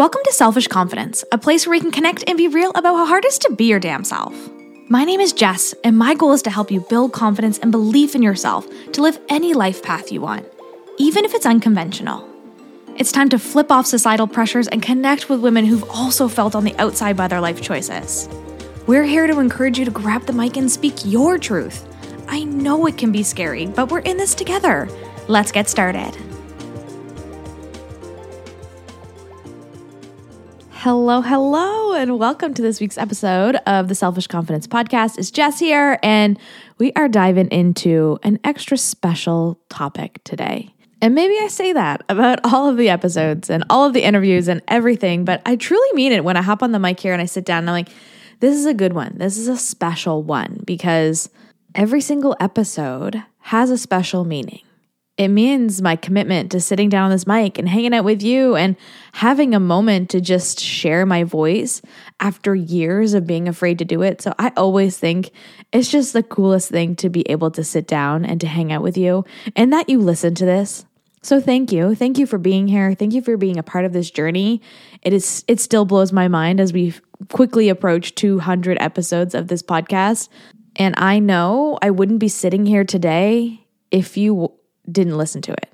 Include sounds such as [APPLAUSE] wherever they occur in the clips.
Welcome to Selfish Confidence, a place where we can connect and be real about how hard it is to be your damn self. My name is Jess, and my goal is to help you build confidence and belief in yourself to live any life path you want, even if it's unconventional. It's time to flip off societal pressures and connect with women who've also felt on the outside by their life choices. We're here to encourage you to grab the mic and speak your truth. I know it can be scary, but we're in this together. Let's get started. Hello, hello, and welcome to this week's episode of the Selfish Confidence Podcast. It's Jess here, and we are diving into an extra special topic today. And maybe I say that about [LAUGHS] all of the episodes and all of the interviews and everything, but I truly mean it when I hop on the mic here and I sit down and I'm like, this is a good one. This is a special one because every single episode has a special meaning it means my commitment to sitting down on this mic and hanging out with you and having a moment to just share my voice after years of being afraid to do it. So I always think it's just the coolest thing to be able to sit down and to hang out with you and that you listen to this. So thank you. Thank you for being here. Thank you for being a part of this journey. It is it still blows my mind as we quickly approach 200 episodes of this podcast. And I know I wouldn't be sitting here today if you didn't listen to it.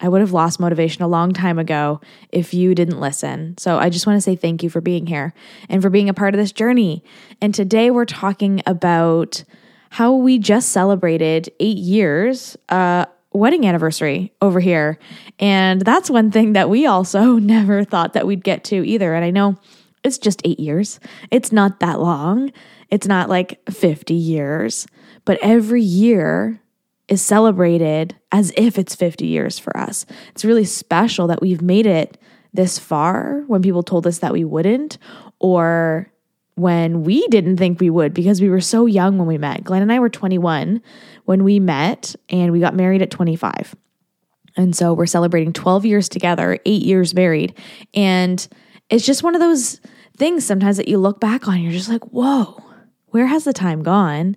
I would have lost motivation a long time ago if you didn't listen. So I just want to say thank you for being here and for being a part of this journey. And today we're talking about how we just celebrated eight years, uh, wedding anniversary over here. And that's one thing that we also [LAUGHS] never thought that we'd get to either. And I know it's just eight years, it's not that long. It's not like 50 years, but every year is celebrated as if it's 50 years for us. It's really special that we've made it this far when people told us that we wouldn't, or when we didn't think we would because we were so young when we met. Glenn and I were 21 when we met, and we got married at 25. And so we're celebrating 12 years together, eight years married. And it's just one of those things sometimes that you look back on, you're just like, whoa, where has the time gone?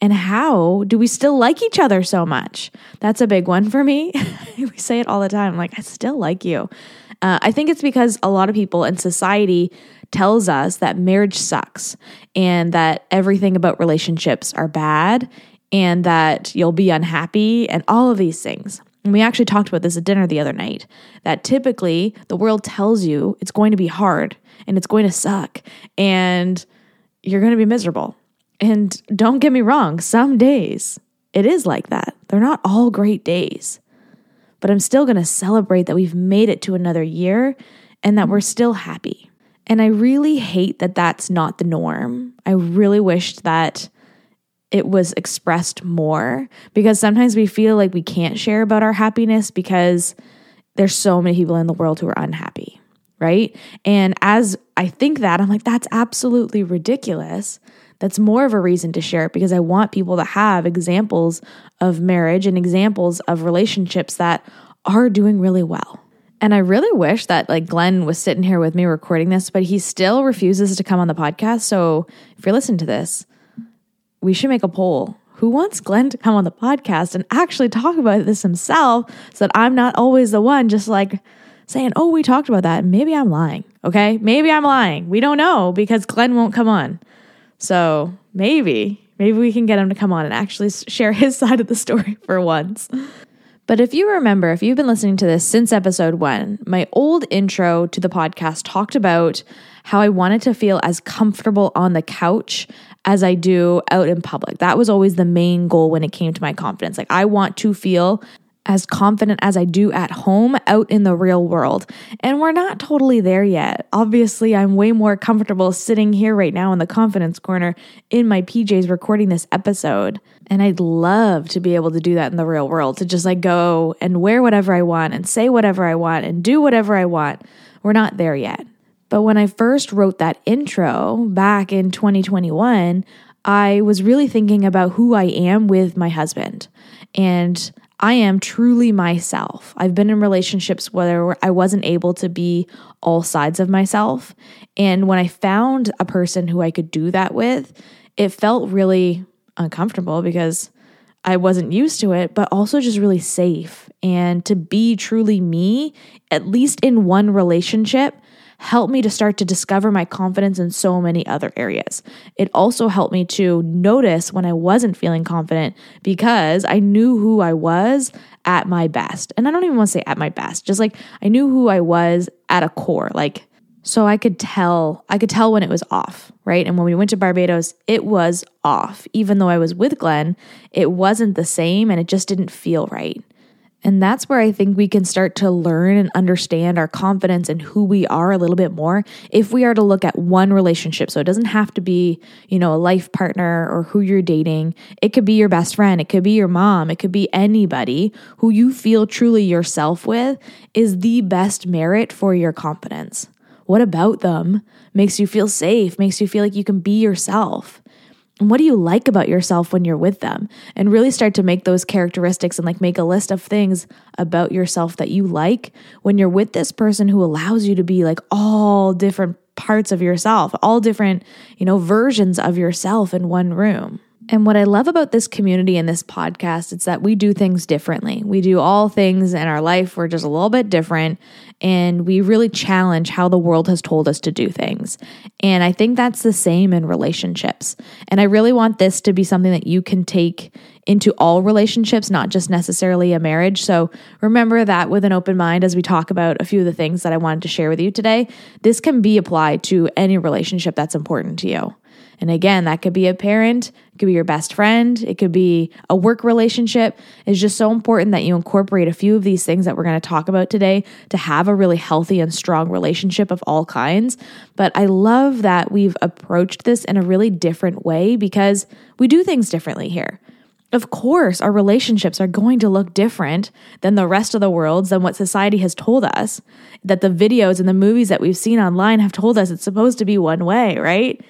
And how do we still like each other so much? That's a big one for me. [LAUGHS] we say it all the time like, I still like you. Uh, I think it's because a lot of people in society tells us that marriage sucks and that everything about relationships are bad and that you'll be unhappy and all of these things. And we actually talked about this at dinner the other night that typically the world tells you it's going to be hard and it's going to suck and you're going to be miserable. And don't get me wrong, some days it is like that. They're not all great days. But I'm still going to celebrate that we've made it to another year and that we're still happy. And I really hate that that's not the norm. I really wished that it was expressed more because sometimes we feel like we can't share about our happiness because there's so many people in the world who are unhappy, right? And as I think that, I'm like, that's absolutely ridiculous that's more of a reason to share it because I want people to have examples of marriage and examples of relationships that are doing really well. And I really wish that like Glenn was sitting here with me recording this, but he still refuses to come on the podcast. So if you're listening to this, we should make a poll. Who wants Glenn to come on the podcast and actually talk about this himself so that I'm not always the one just like saying, oh, we talked about that. Maybe I'm lying. Okay. Maybe I'm lying. We don't know because Glenn won't come on. So maybe, maybe we can get him to come on and actually share his [LAUGHS] side of the story for once. But if you remember, if you've been listening to this since episode one, my old intro to the podcast talked about how I wanted to feel as comfortable on the couch as I do out in public. That was always the main goal when it came to my confidence. Like, I want to feel as confident as I do at home out in the real world. And we're not totally there yet. Obviously, I'm way more comfortable sitting here right now in the confidence corner in my PJs recording this episode. And I'd love to be able to do that in the real world to just like go and wear whatever I want and say whatever I want and do whatever I want. We're not there yet. But when I first wrote that intro back in 2021, I was really thinking about who I am with my husband. And I am truly myself. I've been in relationships where I wasn't able to be all sides of myself. And when I found a person who I could do that with, it felt really uncomfortable because I wasn't used to it, but also just really safe. And to be truly me, at least in one relationship, helped me to start to discover my confidence in so many other areas. It also helped me to notice when I wasn't feeling confident because I knew who I was at my best. And I don't even want to say at my best, just like I knew who I was at a core. Like, so I could tell, I could tell when it was off, right? And when we went to Barbados, it was off. Even though I was with Glenn, it wasn't the same and it just didn't feel right. And that's where I think we can start to learn and understand our confidence and who we are a little bit more if we are to look at one relationship. So it doesn't have to be, you know, a life partner or who you're dating. It could be your best friend, it could be your mom, it could be anybody who you feel truly yourself with is the best merit for your confidence. What about them makes you feel safe, makes you feel like you can be yourself? What do you like about yourself when you're with them and really start to make those characteristics and like make a list of things about yourself that you like when you're with this person who allows you to be like all different parts of yourself all different you know versions of yourself in one room and what I love about this community and this podcast is that we do things differently. We do all things in our life, we're just a little bit different, and we really challenge how the world has told us to do things. And I think that's the same in relationships. And I really want this to be something that you can take into all relationships, not just necessarily a marriage. So remember that with an open mind as we talk about a few of the things that I wanted to share with you today. This can be applied to any relationship that's important to you. And again, that could be a parent, it could be your best friend, it could be a work relationship. It's just so important that you incorporate a few of these things that we're going to talk about today to have a really healthy and strong relationship of all kinds. But I love that we've approached this in a really different way because we do things differently here. Of course, our relationships are going to look different than the rest of the world's, than what society has told us. That the videos and the movies that we've seen online have told us it's supposed to be one way, right?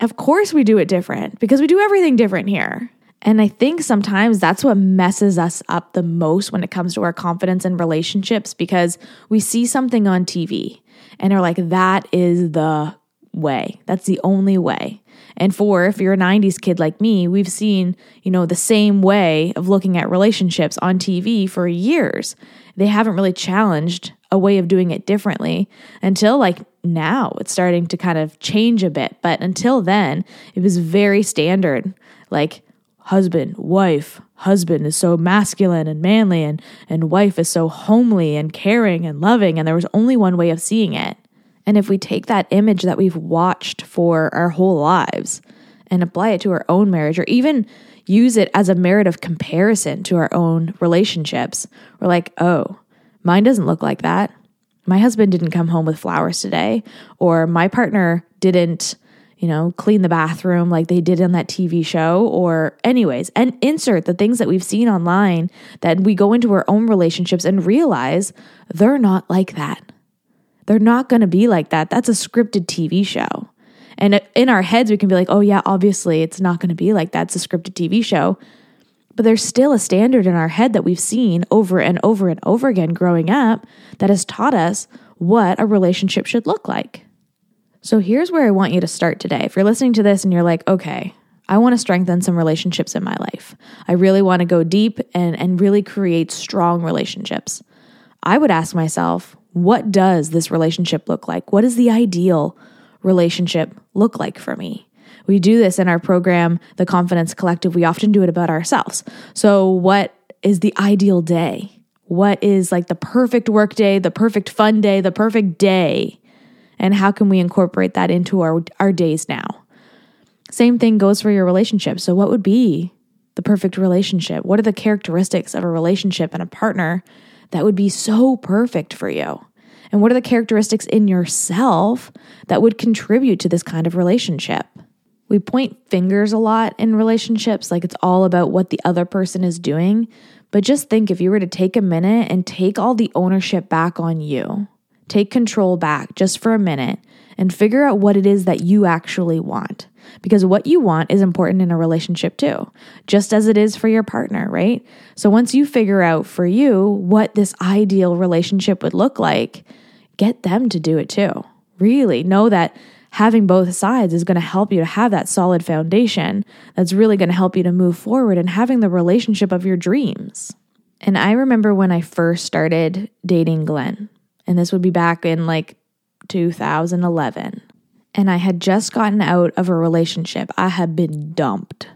Of course, we do it different because we do everything different here. And I think sometimes that's what messes us up the most when it comes to our confidence in relationships because we see something on TV and are like, that is the way. That's the only way. And for if you're a 90s kid like me, we've seen, you know, the same way of looking at relationships on TV for years. They haven't really challenged a way of doing it differently until like now it's starting to kind of change a bit. But until then, it was very standard like husband, wife, husband is so masculine and manly, and, and wife is so homely and caring and loving. And there was only one way of seeing it. And if we take that image that we've watched for our whole lives and apply it to our own marriage, or even use it as a merit of comparison to our own relationships, we're like, oh, mine doesn't look like that my husband didn't come home with flowers today, or my partner didn't, you know, clean the bathroom like they did on that TV show, or, anyways, and insert the things that we've seen online that we go into our own relationships and realize they're not like that. They're not going to be like that. That's a scripted TV show. And in our heads, we can be like, oh, yeah, obviously it's not going to be like that. It's a scripted TV show. But there's still a standard in our head that we've seen over and over and over again growing up that has taught us what a relationship should look like. So here's where I want you to start today. If you're listening to this and you're like, okay, I want to strengthen some relationships in my life. I really want to go deep and, and really create strong relationships. I would ask myself, what does this relationship look like? What is the ideal relationship look like for me? we do this in our program, The Confidence Collective. We often do it about ourselves. So, what is the ideal day? What is like the perfect work day, the perfect fun day, the perfect day? And how can we incorporate that into our, our days now? Same thing goes for your relationship. So, what would be the perfect relationship? What are the characteristics of a relationship and a partner that would be so perfect for you? And what are the characteristics in yourself that would contribute to this kind of relationship? We point fingers a lot in relationships, like it's all about what the other person is doing. But just think if you were to take a minute and take all the ownership back on you, take control back just for a minute and figure out what it is that you actually want. Because what you want is important in a relationship too, just as it is for your partner, right? So once you figure out for you what this ideal relationship would look like, get them to do it too. Really know that having both sides is going to help you to have that solid foundation that's really going to help you to move forward and having the relationship of your dreams. And I remember when I first started dating Glenn, and this would be back in like 2011. And I had just gotten out of a relationship. I had been dumped.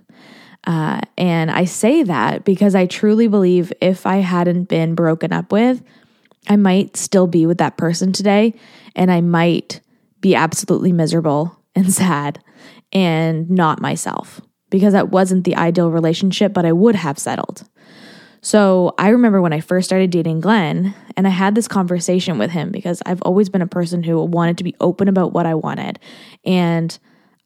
Uh, and I say that because I truly believe if I hadn't been broken up with, I might still be with that person today and I might be absolutely miserable [LAUGHS] and sad and not myself because that wasn't the ideal relationship, but I would have settled. So I remember when I first started dating Glenn, and I had this conversation with him because I've always been a person who wanted to be open about what I wanted. And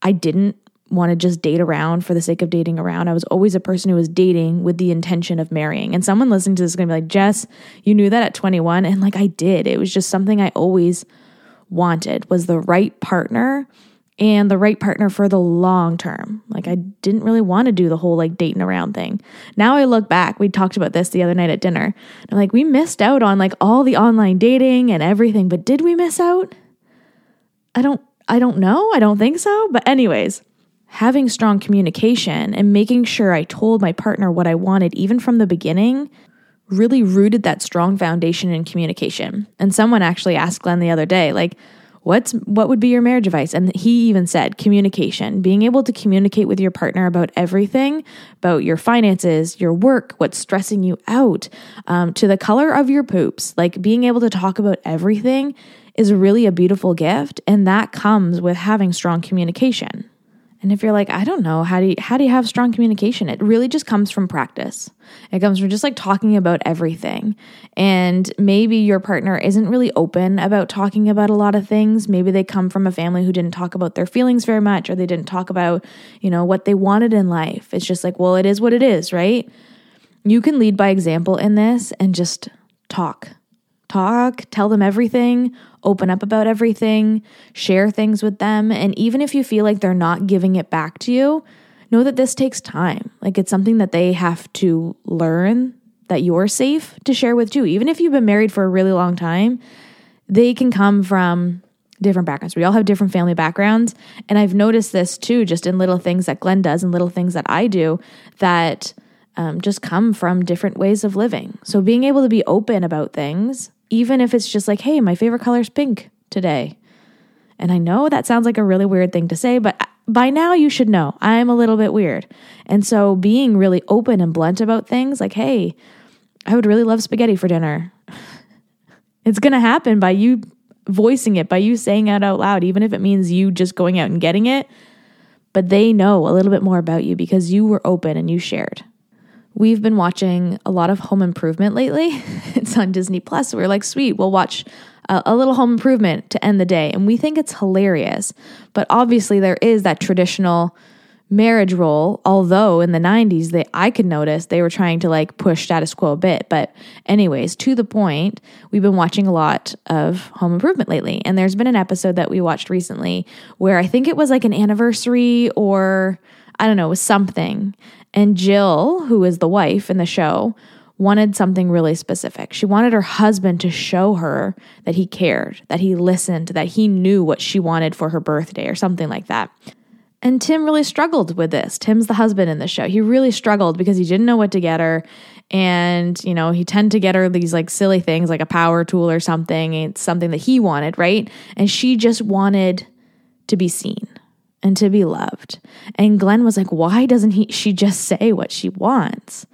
I didn't want to just date around for the sake of dating around. I was always a person who was dating with the intention of marrying. And someone listening to this is going to be like, Jess, you knew that at 21. And like I did. It was just something I always wanted was the right partner and the right partner for the long term. Like I didn't really want to do the whole like dating around thing. Now I look back, we talked about this the other night at dinner. I'm like, we missed out on like all the online dating and everything, but did we miss out? I don't I don't know. I don't think so. But anyways, having strong communication and making sure I told my partner what I wanted even from the beginning really rooted that strong foundation in communication. And someone actually asked Glenn the other day, like, what's what would be your marriage advice? And he even said communication being able to communicate with your partner about everything about your finances your work what's stressing you out um, to the color of your poops like being able to talk about everything is really a beautiful gift. And that comes with having strong communication and if you're like, I don't know, how do you, how do you have strong communication? It really just comes from practice. It comes from just like talking about everything. And maybe your partner isn't really open about talking about a lot of things. Maybe they come from a family who didn't talk about their feelings very much or they didn't talk about, you know, what they wanted in life. It's just like, well, it is what it is, right? You can lead by example in this and just talk. Talk, tell them everything, open up about everything, share things with them. And even if you feel like they're not giving it back to you, know that this takes time. Like it's something that they have to learn that you're safe to share with too. Even if you've been married for a really long time, they can come from different backgrounds. We all have different family backgrounds. And I've noticed this too, just in little things that Glenn does and little things that I do that um, just come from different ways of living. So being able to be open about things even if it's just like, hey, my favorite color is pink today. And I know that sounds like a really weird thing to say, but by now you should know I'm a little bit weird. And so being really open and blunt about things like, hey, I would really love spaghetti for dinner. [LAUGHS] it's going to happen by you voicing it, by you saying it out loud, even if it means you just going out and getting it. But they know a little bit more about you because you were open and you shared. We've been watching a lot of home improvement lately. [LAUGHS] it's on Disney Plus. we're like, sweet, we'll watch a, a, little home improvement to end the day. And we think it's hilarious. But obviously, there is that traditional marriage role. Although in the 90s, they I could notice they were trying to like push status quo a bit. But, anyways, to the point, we've been watching a lot of home improvement lately. And there's been an episode that we watched recently where I think it was like an anniversary or I don't know, it was something. And Jill, who is the wife in the show, wanted something really specific. She wanted her husband to show her that he cared, that he listened, that he knew what she wanted for her birthday or something like that. And Tim really struggled with this. Tim's the husband in the show. He really struggled because he didn't know what to get her. And, you know, he tended to get her these like silly things like a power tool or something. It's something that he wanted, right? And she just wanted to be seen and to be loved. And Glenn was like, why doesn't he she just say what she wants?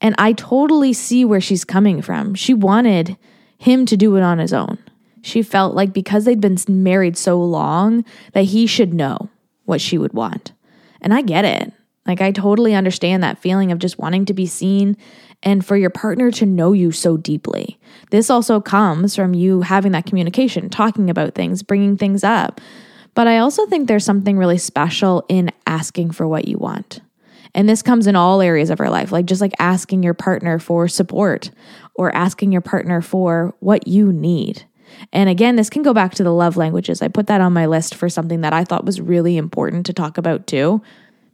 And I totally see where she's coming from. She wanted him to do it on his own. She felt like because they'd been married so long that he should know what she would want. And I get it. Like I totally understand that feeling of just wanting to be seen and for your partner to know you so deeply. This also comes from you having that communication, talking about things, bringing things up, but I also think there's something really special in asking for what you want. And this comes in all areas of our life, like just like asking your partner for support or asking your partner for what you need. And again, this can go back to the love languages. I put that on my list for something that I thought was really important to talk about too,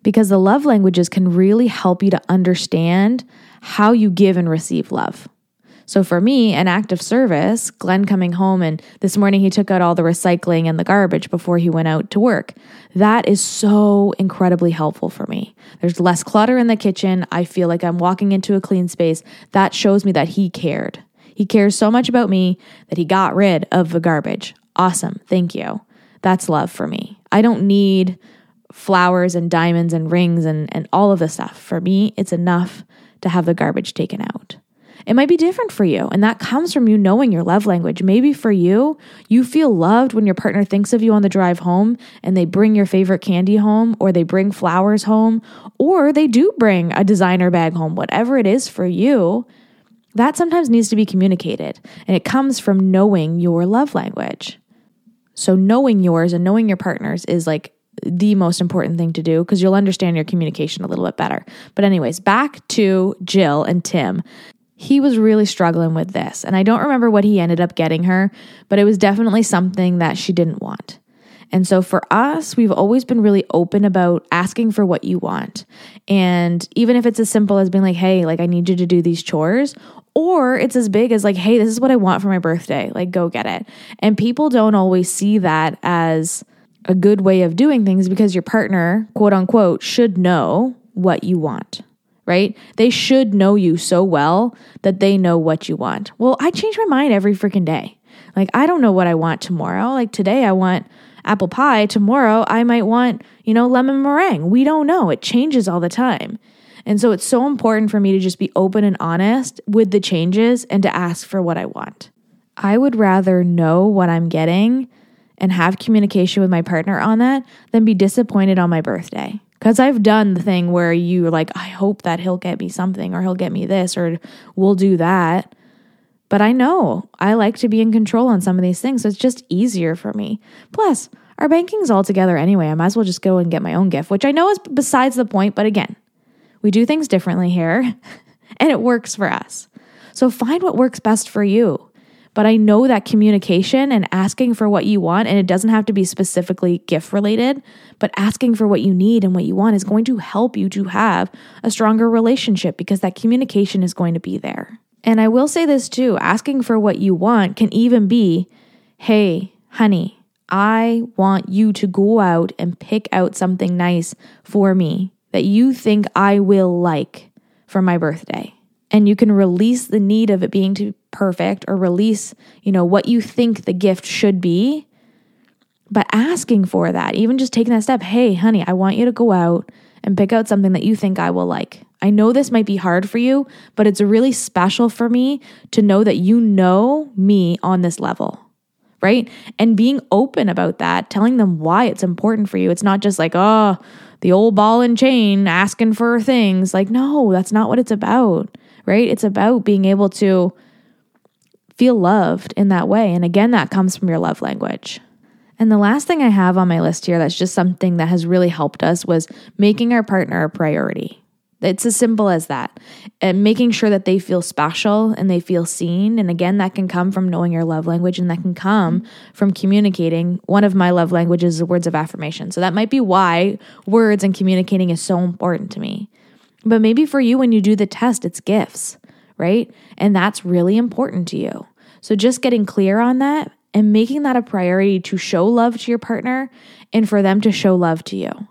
because the love languages can really help you to understand how you give and receive love. So for me, an act of service, Glenn coming home and this morning he took out all the recycling and the garbage before he went out to work. That is so incredibly helpful for me. There's less clutter in the kitchen. I feel like I'm walking into a clean space. That shows me that he cared. He cares so much about me that he got rid of the garbage. Awesome. Thank you. That's love for me. I don't need flowers and diamonds and rings and, and all of the stuff. For me, it's enough to have the garbage taken out. It might be different for you, and that comes from you knowing your love language. Maybe for you, you feel loved when your partner thinks of you on the drive home and they bring your favorite candy home, or they bring flowers home, or they do bring a designer bag home, whatever it is for you. That sometimes needs to be communicated, and it comes from knowing your love language. So, knowing yours and knowing your partner's is like the most important thing to do because you'll understand your communication a little bit better. But, anyways, back to Jill and Tim. He was really struggling with this, and I don't remember what he ended up getting her, but it was definitely something that she didn't want. And so for us, we've always been really open about asking for what you want. And even if it's as simple as being like, hey, like I need you to do these chores, or it's as big as like, hey, this is what I want for my birthday, like go get it. And people don't always see that as a good way of doing things because your partner, quote unquote, should know what you want, right? They should know you so well that they know what you want. Well, I change my mind every freaking day. Like, I don't know what I want tomorrow. Like, today I want apple pie. Tomorrow I might want, you know, lemon meringue. We don't know. It changes all the time. And so it's so important for me to just be open and honest with the changes and to ask for what I want. I would rather know what I'm getting and have communication with my partner on that than be disappointed on my birthday. Because I've done the thing where you're like, I hope that he'll get me something or he'll get me this or we'll do that. But I know I like to be in control on some of these things. So it's just easier for me. Plus, our banking's all together anyway. I might as well just go and get my own gift, which I know is besides the point. But again, we do things differently here [LAUGHS] and it works for us. So find what works best for you. But I know that communication and asking for what you want, and it doesn't have to be specifically gift related, but asking for what you need and what you want is going to help you to have a stronger relationship because that communication is going to be there. And I will say this too asking for what you want can even be, hey, honey, I want you to go out and pick out something nice for me that you think I will like for my birthday. And you can release the need of it being to perfect or release, you know, what you think the gift should be. But asking for that, even just taking that step, hey, honey, I want you to go out and pick out something that you think I will like. I know this might be hard for you, but it's really special for me to know that you know me on this level, right? And being open about that, telling them why it's important for you. It's not just like, oh, the old ball and chain asking for things. Like, no, that's not what it's about, right? It's about being able to feel loved in that way. And again, that comes from your love language. And the last thing I have on my list here that's just something that has really helped us was making our partner a priority. It's as simple as that. And making sure that they feel special and they feel seen. And again, that can come from knowing your love language and that can come from communicating. One of my love languages is words of affirmation. So that might be why words and communicating is so important to me. But maybe for you, when you do the test, it's gifts, right? And that's really important to you. So just getting clear on that and making that a priority to show love to your partner and for them to show love to you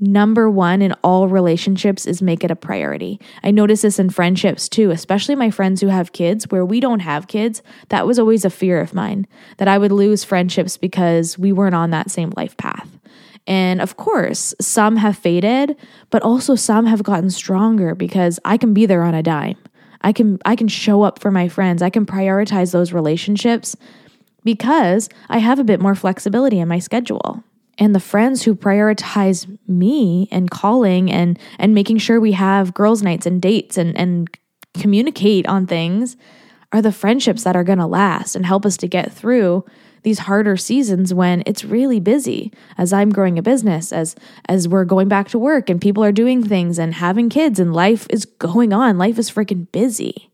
number one in all relationships is make it a priority. I notice this in friendships too, especially my friends who have kids where we don't have kids. That was always a fear of mine that I would lose friendships because we weren't on that same life path. And of course, some have faded, but also some have gotten stronger because I can be there on a dime. I can I can show up for my friends. I can prioritize those relationships because I have a bit more flexibility in my schedule and the friends who prioritize me and calling and and making sure we have girls nights and dates and and communicate on things are the friendships that are going to last and help us to get through these harder seasons when it's really busy as I'm growing a business as as we're going back to work and people are doing things and having kids and life is going on life is freaking busy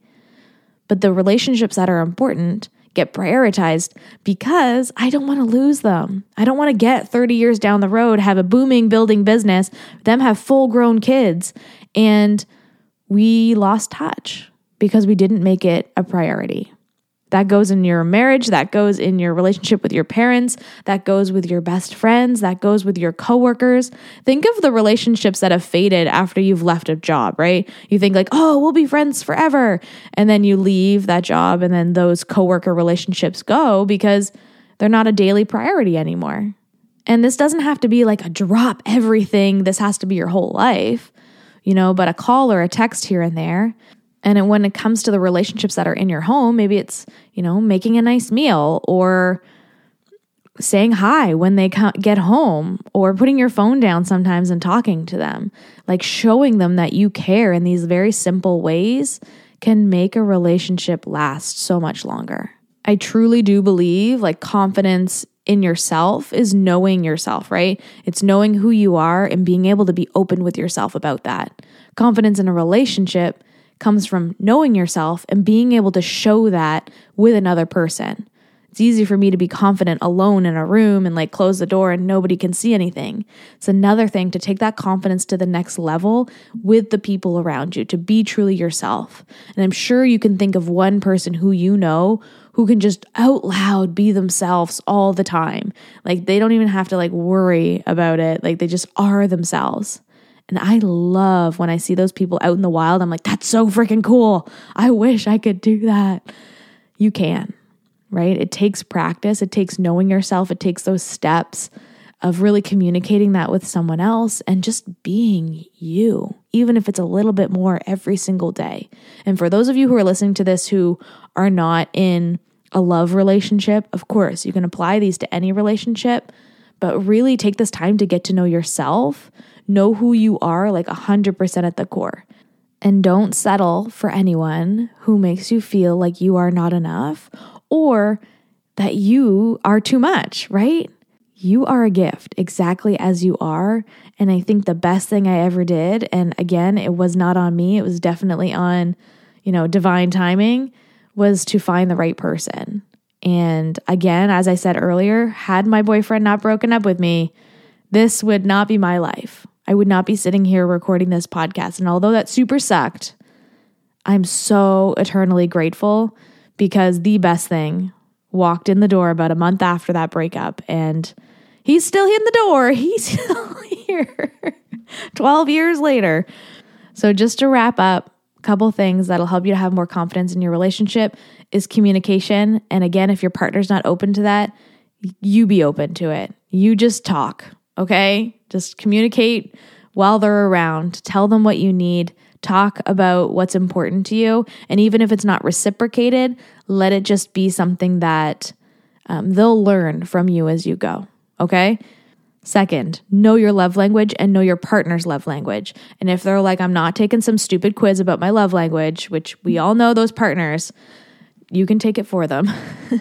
but the relationships that are important get prioritized because I don't want to lose them. I don't want to get 30 years down the road, have a booming building business, them have full grown kids, and we lost touch because we didn't make it a priority. That goes in your marriage, that goes in your relationship with your parents, that goes with your best friends, that goes with your coworkers. Think of the relationships that have faded after you've left a job, right? You think like, "Oh, we'll be friends forever." And then you leave that job and then those coworker relationships go because They're not a daily priority anymore. And this doesn't have to be like a drop everything, this has to be your whole life, you know, but a call or a text here and there. And when it comes to the relationships that are in your home, maybe it's, you know, making a nice meal or saying hi when they get home or putting your phone down sometimes and talking to them. Like showing them that you care in these very simple ways can make a relationship last so much longer. I truly do believe like confidence in yourself is knowing yourself, right? It's knowing who you are and being able to be open with yourself about that. Confidence in a relationship comes from knowing yourself and being able to show that with another person. It's easy for me to be confident alone in a room and like close the door and nobody can see anything. It's another thing to take that confidence to the next level with the people around you, to be truly yourself. And I'm sure you can think of one person who you know who can just out loud be themselves all the time. Like they don't even have to like worry about it. Like they just are themselves. And I love when I see those people out in the wild. I'm like, that's so freaking cool. I wish I could do that. You can, right? It takes practice, it takes knowing yourself, it takes those steps of really communicating that with someone else and just being you, even if it's a little bit more every single day. And for those of you who are listening to this who are not in a love relationship, of course, you can apply these to any relationship, but really take this time to get to know yourself Know who you are like 100% at the core. And don't settle for anyone who makes you feel like you are not enough or that you are too much, right? You are a gift exactly as you are. And I think the best thing I ever did, and again, it was not on me, it was definitely on, you know, divine timing, was to find the right person. And again, as I said earlier, had my boyfriend not broken up with me, this would not be my life. I would not be sitting here recording this podcast. And although that super sucked, I'm so eternally grateful because the best thing walked in the door about a month after that breakup and he's still in the door. [LAUGHS] He's still here [LAUGHS] 12 years later. So just to wrap up, a couple things that'll help you to have more confidence in your relationship is communication. And again, if your partner's not open to that, you be open to it. You just talk, okay? Just communicate while they're around. Tell them what you need. Talk about what's important to you. And even if it's not reciprocated, let it just be something that um, they'll learn from you as you go. Okay. Second, know your love language and know your partner's love language. And if they're like, I'm not taking some stupid quiz about my love language, which we all know those partners, you can take it for them.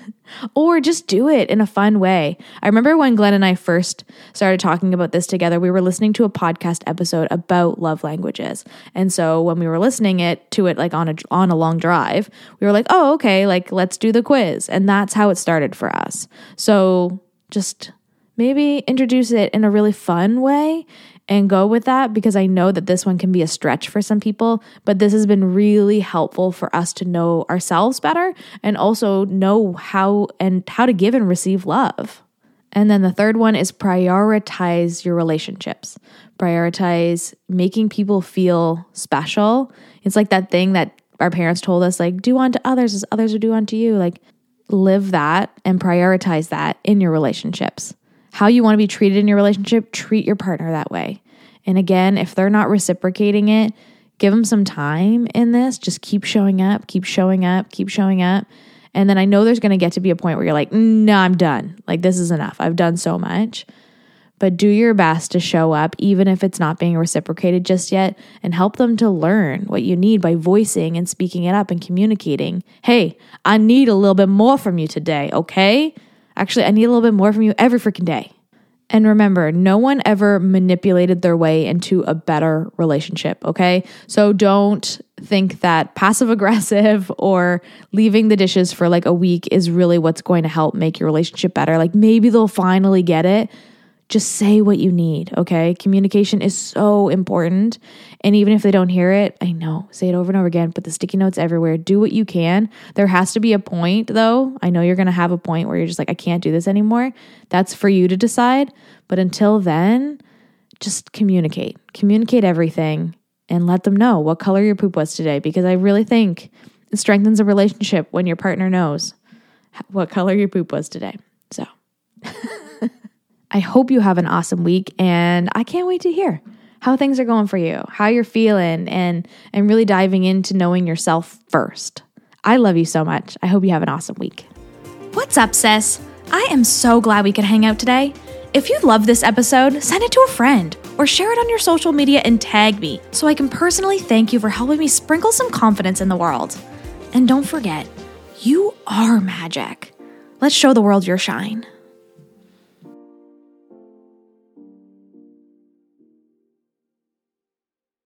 [LAUGHS] or just do it in a fun way. I remember when Glenn and I first started talking about this together, we were listening to a podcast episode about love languages. And so when we were listening it to it like on a on a long drive, we were like, "Oh, okay, like let's do the quiz." And that's how it started for us. So just maybe introduce it in a really fun way and go with that because I know that this one can be a stretch for some people, but this has been really helpful for us to know ourselves better and also know how and how to give and receive love. And then the third one is prioritize your relationships. Prioritize making people feel special. It's like that thing that our parents told us like do unto others as others would do unto you. Like live that and prioritize that in your relationships how you want to be treated in your relationship, treat your partner that way. And again, if they're not reciprocating it, give them some time in this. Just keep showing up, keep showing up, keep showing up. And then I know there's going to get to be a point where you're like, no, I'm done. Like, this is enough. I've done so much. But do your best to show up, even if it's not being reciprocated just yet, and help them to learn what you need by voicing and speaking it up and communicating. Hey, I need a little bit more from you today, okay? Actually, I need a little bit more from you every freaking day. And remember, no one ever manipulated their way into a better relationship, okay? So don't think that passive aggressive [LAUGHS] or leaving the dishes for like a week is really what's going to help make your relationship better. Like maybe they'll finally get it, just say what you need, okay? Communication is so important. And even if they don't hear it, I know, say it over and over again, put the sticky notes everywhere. Do what you can. There has to be a point, though. I know you're going to have a point where you're just like, I can't do this anymore. That's for you to decide. But until then, just communicate. Communicate everything and let them know what color your poop was today because I really think it strengthens a relationship when your partner knows what color your poop was today. So, [LAUGHS] I hope you have an awesome week, and I can't wait to hear how things are going for you, how you're feeling, and and really diving into knowing yourself first. I love you so much. I hope you have an awesome week. What's up, sis? I am so glad we could hang out today. If you love this episode, send it to a friend or share it on your social media and tag me so I can personally thank you for helping me sprinkle some confidence in the world. And don't forget, you are magic. Let's show the world your shine.